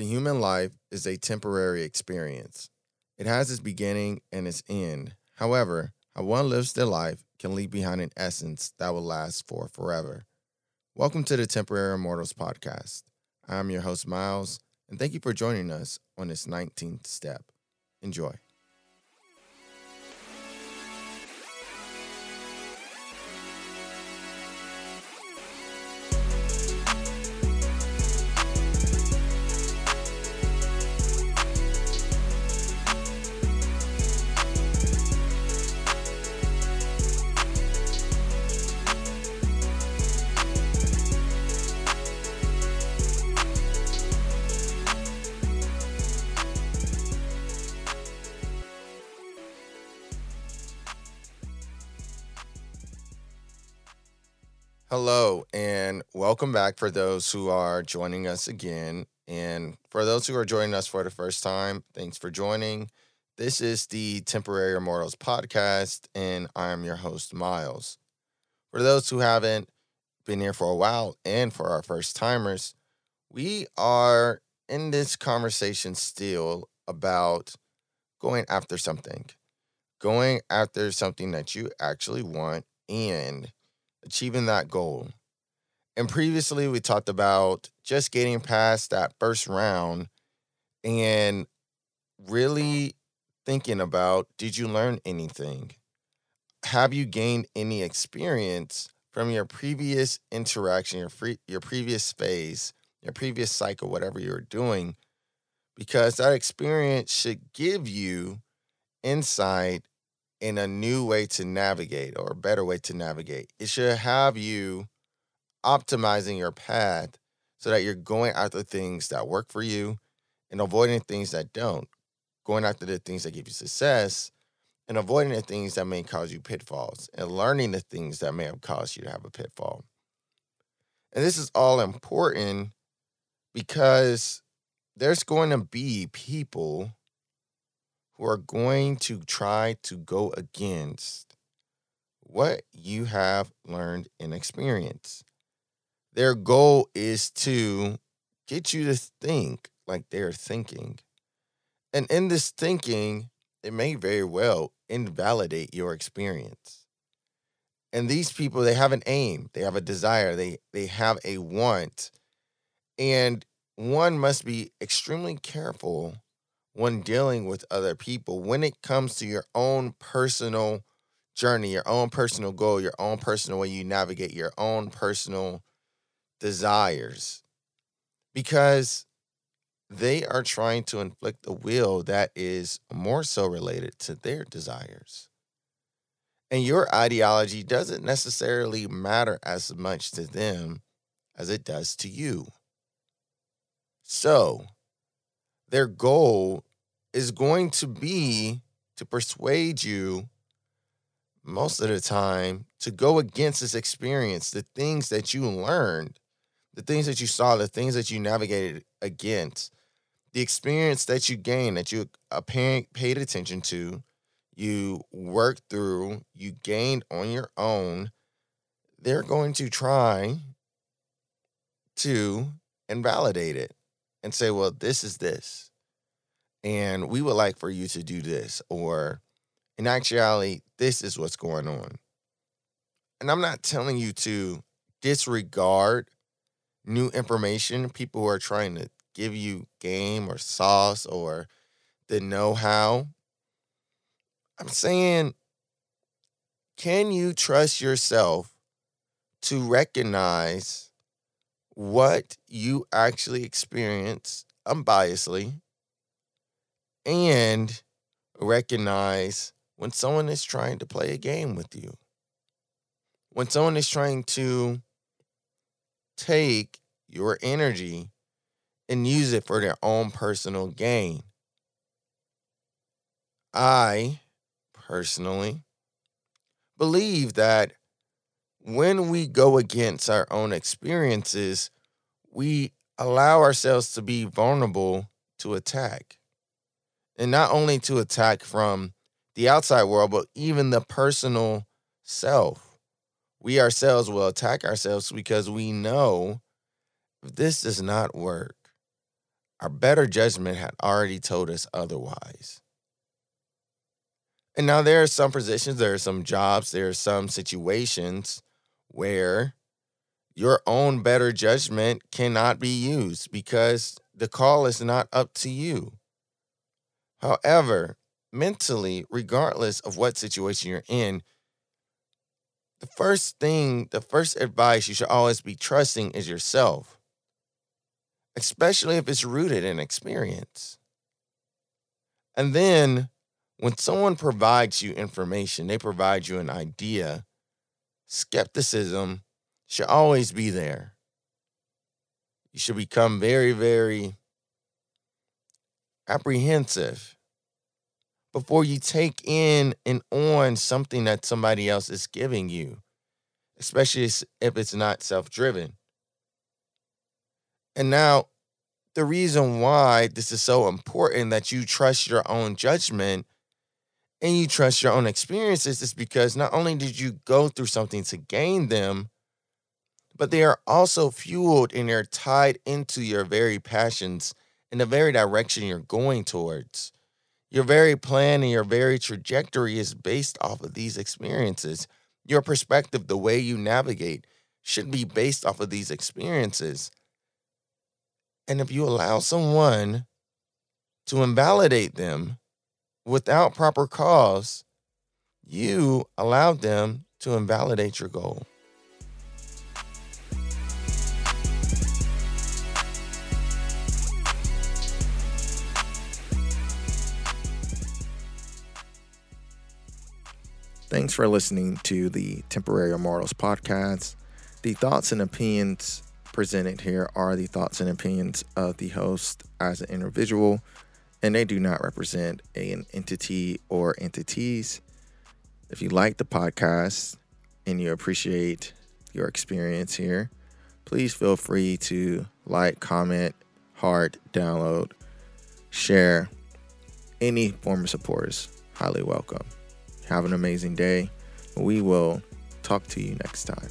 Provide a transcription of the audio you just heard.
The human life is a temporary experience. It has its beginning and its end. However, how one lives their life can leave behind an essence that will last for forever. Welcome to the Temporary Immortals podcast. I'm your host, Miles, and thank you for joining us on this 19th step. Enjoy. Hello, and welcome back for those who are joining us again. And for those who are joining us for the first time, thanks for joining. This is the Temporary Immortals podcast, and I am your host, Miles. For those who haven't been here for a while and for our first timers, we are in this conversation still about going after something, going after something that you actually want and achieving that goal. And previously, we talked about just getting past that first round and really thinking about did you learn anything? Have you gained any experience from your previous interaction, your free, your previous phase, your previous cycle, whatever you're doing? Because that experience should give you insight in a new way to navigate or a better way to navigate. It should have you optimizing your path so that you're going after things that work for you and avoiding things that don't. Going after the things that give you success and avoiding the things that may cause you pitfalls and learning the things that may have caused you to have a pitfall. And this is all important because there's going to be people who are going to try to go against what you have learned and experienced. Their goal is to get you to think like they're thinking. And in this thinking, it may very well invalidate your experience. And these people, they have an aim, they have a desire, they they have a want. And one must be extremely careful when dealing with other people when it comes to your own personal journey, your own personal goal, your own personal way you navigate your own personal desires. Because they are trying to inflict a will that is more so related to their desires. And your ideology doesn't necessarily matter as much to them as it does to you. So, their goal is going to be to persuade you most of the time to go against this experience, the things that you learned, the things that you saw, the things that you navigated against, the experience that you gained, that you paid attention to, you worked through, you gained on your own. They're going to try to invalidate it and say, well, this is this and we would like for you to do this or in actuality this is what's going on. And i'm not telling you to disregard new information people who are trying to give you game or sauce or the know-how. I'm saying can you trust yourself to recognize what you actually experience unbiasedly and recognize when someone is trying to play a game with you. When someone is trying to take your energy and use it for their own personal gain. I personally believe that when we go against our own experiences, we allow ourselves to be vulnerable to attack and not only to attack from the outside world, but even the personal self. We ourselves will attack ourselves because we know if this does not work, our better judgment had already told us otherwise. And now there are some positions, there are some jobs, there are some situations where your own better judgment cannot be used because the call is not up to you. However, mentally, regardless of what situation you're in, the first thing, the first advice you should always be trusting is yourself, especially if it's rooted in experience. And then when someone provides you information, they provide you an idea, skepticism should always be there. You should become very, very apprehensive before you take in and on something that somebody else is giving you, especially if it's not self driven. And now, the reason why this is so important that you trust your own judgment and you trust your own experiences is because not only did you go through something to gain them, but they are also fueled and they're tied into your very passions in the very direction you're going towards. Your very plan and your very trajectory is based off of these experiences. Your perspective, the way you navigate, should be based off of these experiences. And if you allow someone to invalidate them without proper cause, you allow them to invalidate your goal. Thanks for listening to the Temporary Immortals podcast. The thoughts and opinions presented here are the thoughts and opinions of the host as an individual, and they do not represent an entity or entities. If you like the podcast and you appreciate your experience here, please feel free to like, comment, heart, download, share. Any form of support is highly welcome. Have an amazing day. We will talk to you next time.